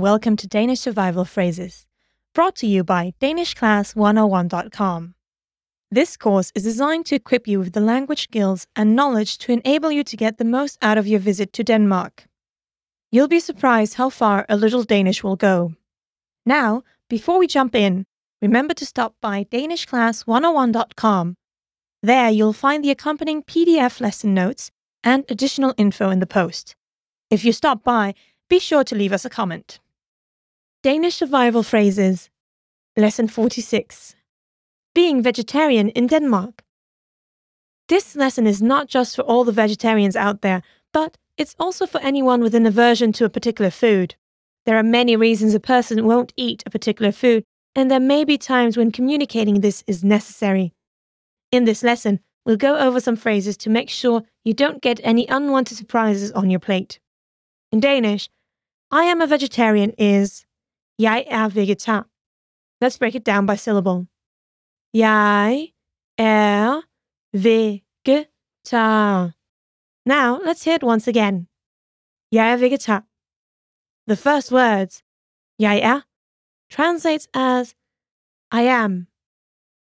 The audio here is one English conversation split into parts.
welcome to Danish Survival Phrases, brought to you by DanishClass101.com. This course is designed to equip you with the language skills and knowledge to enable you to get the most out of your visit to Denmark. You'll be surprised how far a little Danish will go. Now, before we jump in, remember to stop by DanishClass101.com. There you'll find the accompanying PDF lesson notes and additional info in the post. If you stop by, be sure to leave us a comment. Danish survival phrases. Lesson 46 Being vegetarian in Denmark. This lesson is not just for all the vegetarians out there, but it's also for anyone with an aversion to a particular food. There are many reasons a person won't eat a particular food, and there may be times when communicating this is necessary. In this lesson, we'll go over some phrases to make sure you don't get any unwanted surprises on your plate. In Danish, I am a vegetarian is Jeg er vegetar. Let's break it down by syllable. Jeg er vegetar. Now, let's hear it once again. Jeg er vegetar. The first words, jeg er, translates as I am.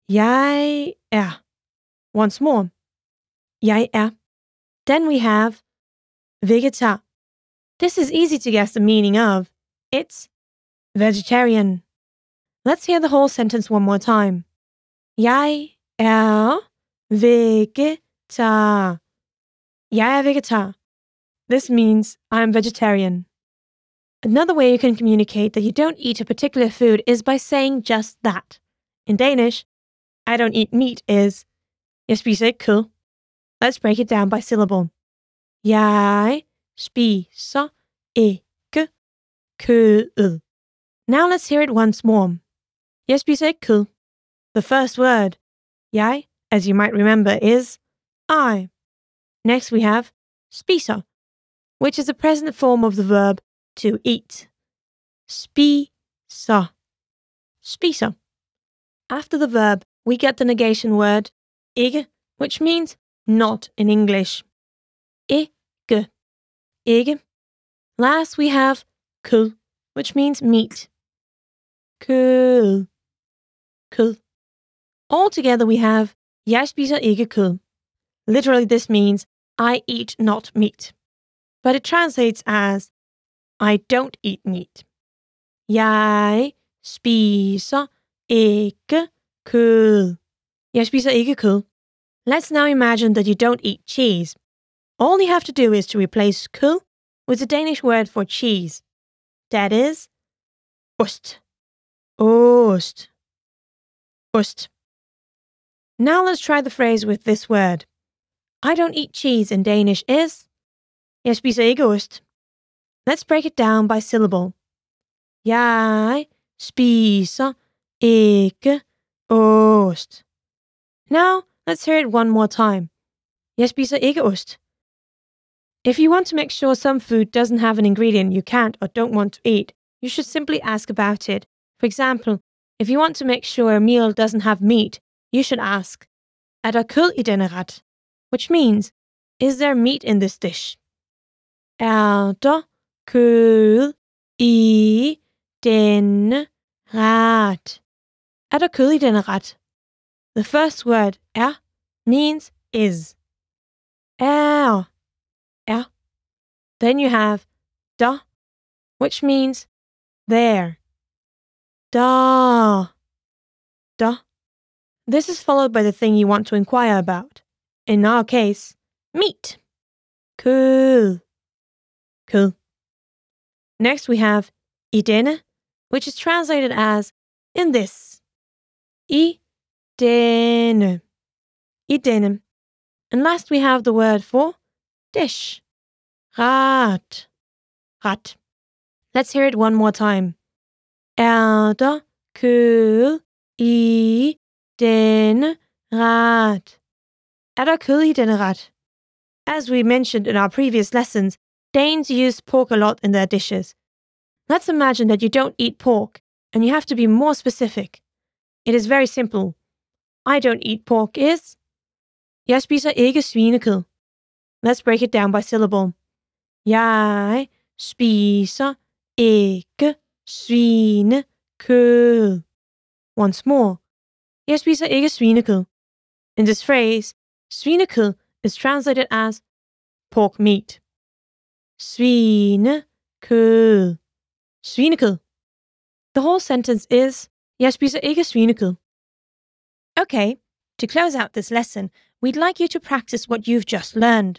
Jeg er. Once more. Jeg er. Then we have vegetar. This is easy to guess the meaning of. It's vegetarian. Let's hear the whole sentence one more time. Jeg er vegetar. Jeg er vegetar. This means I'm vegetarian. Another way you can communicate that you don't eat a particular food is by saying just that. In Danish, I don't eat meat is Jeg spiser ikke kød. Let's break it down by syllable. Jeg spiser ikke kød. Now let's hear it once more. Yes, spiser ikke kød. The first word, jeg, as you might remember, is I. Next we have spiser, which is the present form of the verb to eat. Spisa. Spiser. After the verb, we get the negation word ikke, which means not in English. Ikke ikke. Last we have kød, which means meat. Kød. Kød. All together we have jeg spiser ikke kød. Literally this means I eat not meat. But it translates as I don't eat meat. Jeg spiser ikke kød. Jeg spiser ikke kød. Let's now imagine that you don't eat cheese. All you have to do is to replace kød with the Danish word for cheese. That is ost. Ost. Ost. Now let's try the phrase with this word. I don't eat cheese in Danish is Jeg spiser ikke ost. Let's break it down by syllable. Jeg spiser ikke ost. Now let's hear it one more time. Jeg spiser ikke ost. If you want to make sure some food doesn't have an ingredient you can't or don't want to eat, you should simply ask about it. For example, if you want to make sure a meal doesn't have meat, you should ask, Er kød i ret? Which means, is there meat in this dish? Er? Er der kød i denne ret? The first word, er, means is. Er er. Then you have der, which means there. Der. Der. This is followed by the thing you want to inquire about. In our case, meat. Kød. Kød. Next we have i denne, which is translated as in this. I denne. Idene. And last we have the word for dish. Ret. Ret. Let's hear it one more time. Er der kød i den ret? Er der kød i denne ret? As we mentioned in our previous lessons, Danes use pork a lot in their dishes. Let's imagine that you don't eat pork and you have to be more specific. It is very simple. I don't eat pork is Jeg spiser ikke svinekød. Let's break it down by syllable. Jeg spiser ikke svinekød. Once more. Jeg spiser ikke svinekød. In this phrase, svinekød is translated as pork meat. Svinekød. Svinekød. The whole sentence is Jeg spiser ikke svinekød. Okay, to close out this lesson, we'd like you to practice what you've just learned.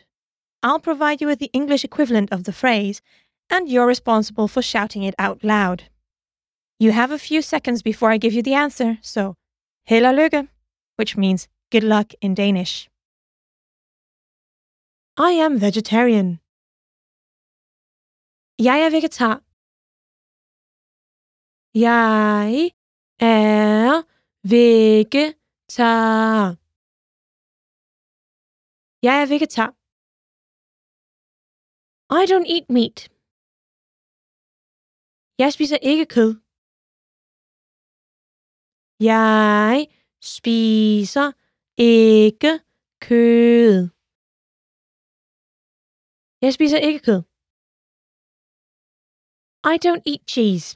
I'll provide you with the English equivalent of the phrase, and you're responsible for shouting it out loud. You have a few seconds before I give you the answer, so held og lykke, which means good luck in Danish. I am vegetarian. Jeg er vegetar. Jeg er vegetar. Jeg er vegetar. I don't eat meat. Jeg spiser ikke kød. Jeg spiser ikke kød. Jeg spiser ikke kød. I don't eat cheese.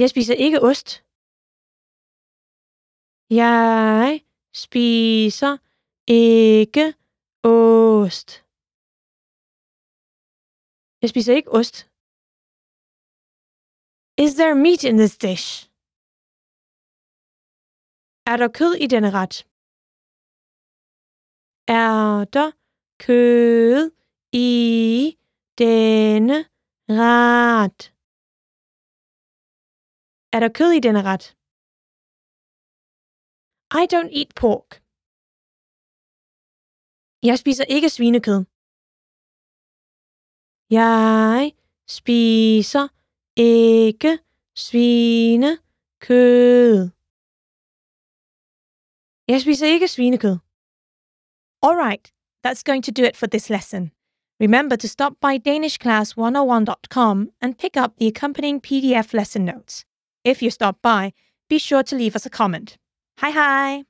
Jeg spiser ikke ost. Jeg spiser ikke ost. Jeg spiser ikke ost. Is there meat in this dish? Er der kød i denne ret? Er der kød i denne ret? Er der kød i denne ret? I don't eat pork. Jeg spiser ikke svinekød. Jeg spiser ikke svinekød. Jeg spiser ikke svinekød. Alright, that's going to do it for this lesson. Remember to stop by DanishClass101.com and pick up the accompanying PDF lesson notes. If you stop by, be sure to leave us a comment. Hi hi!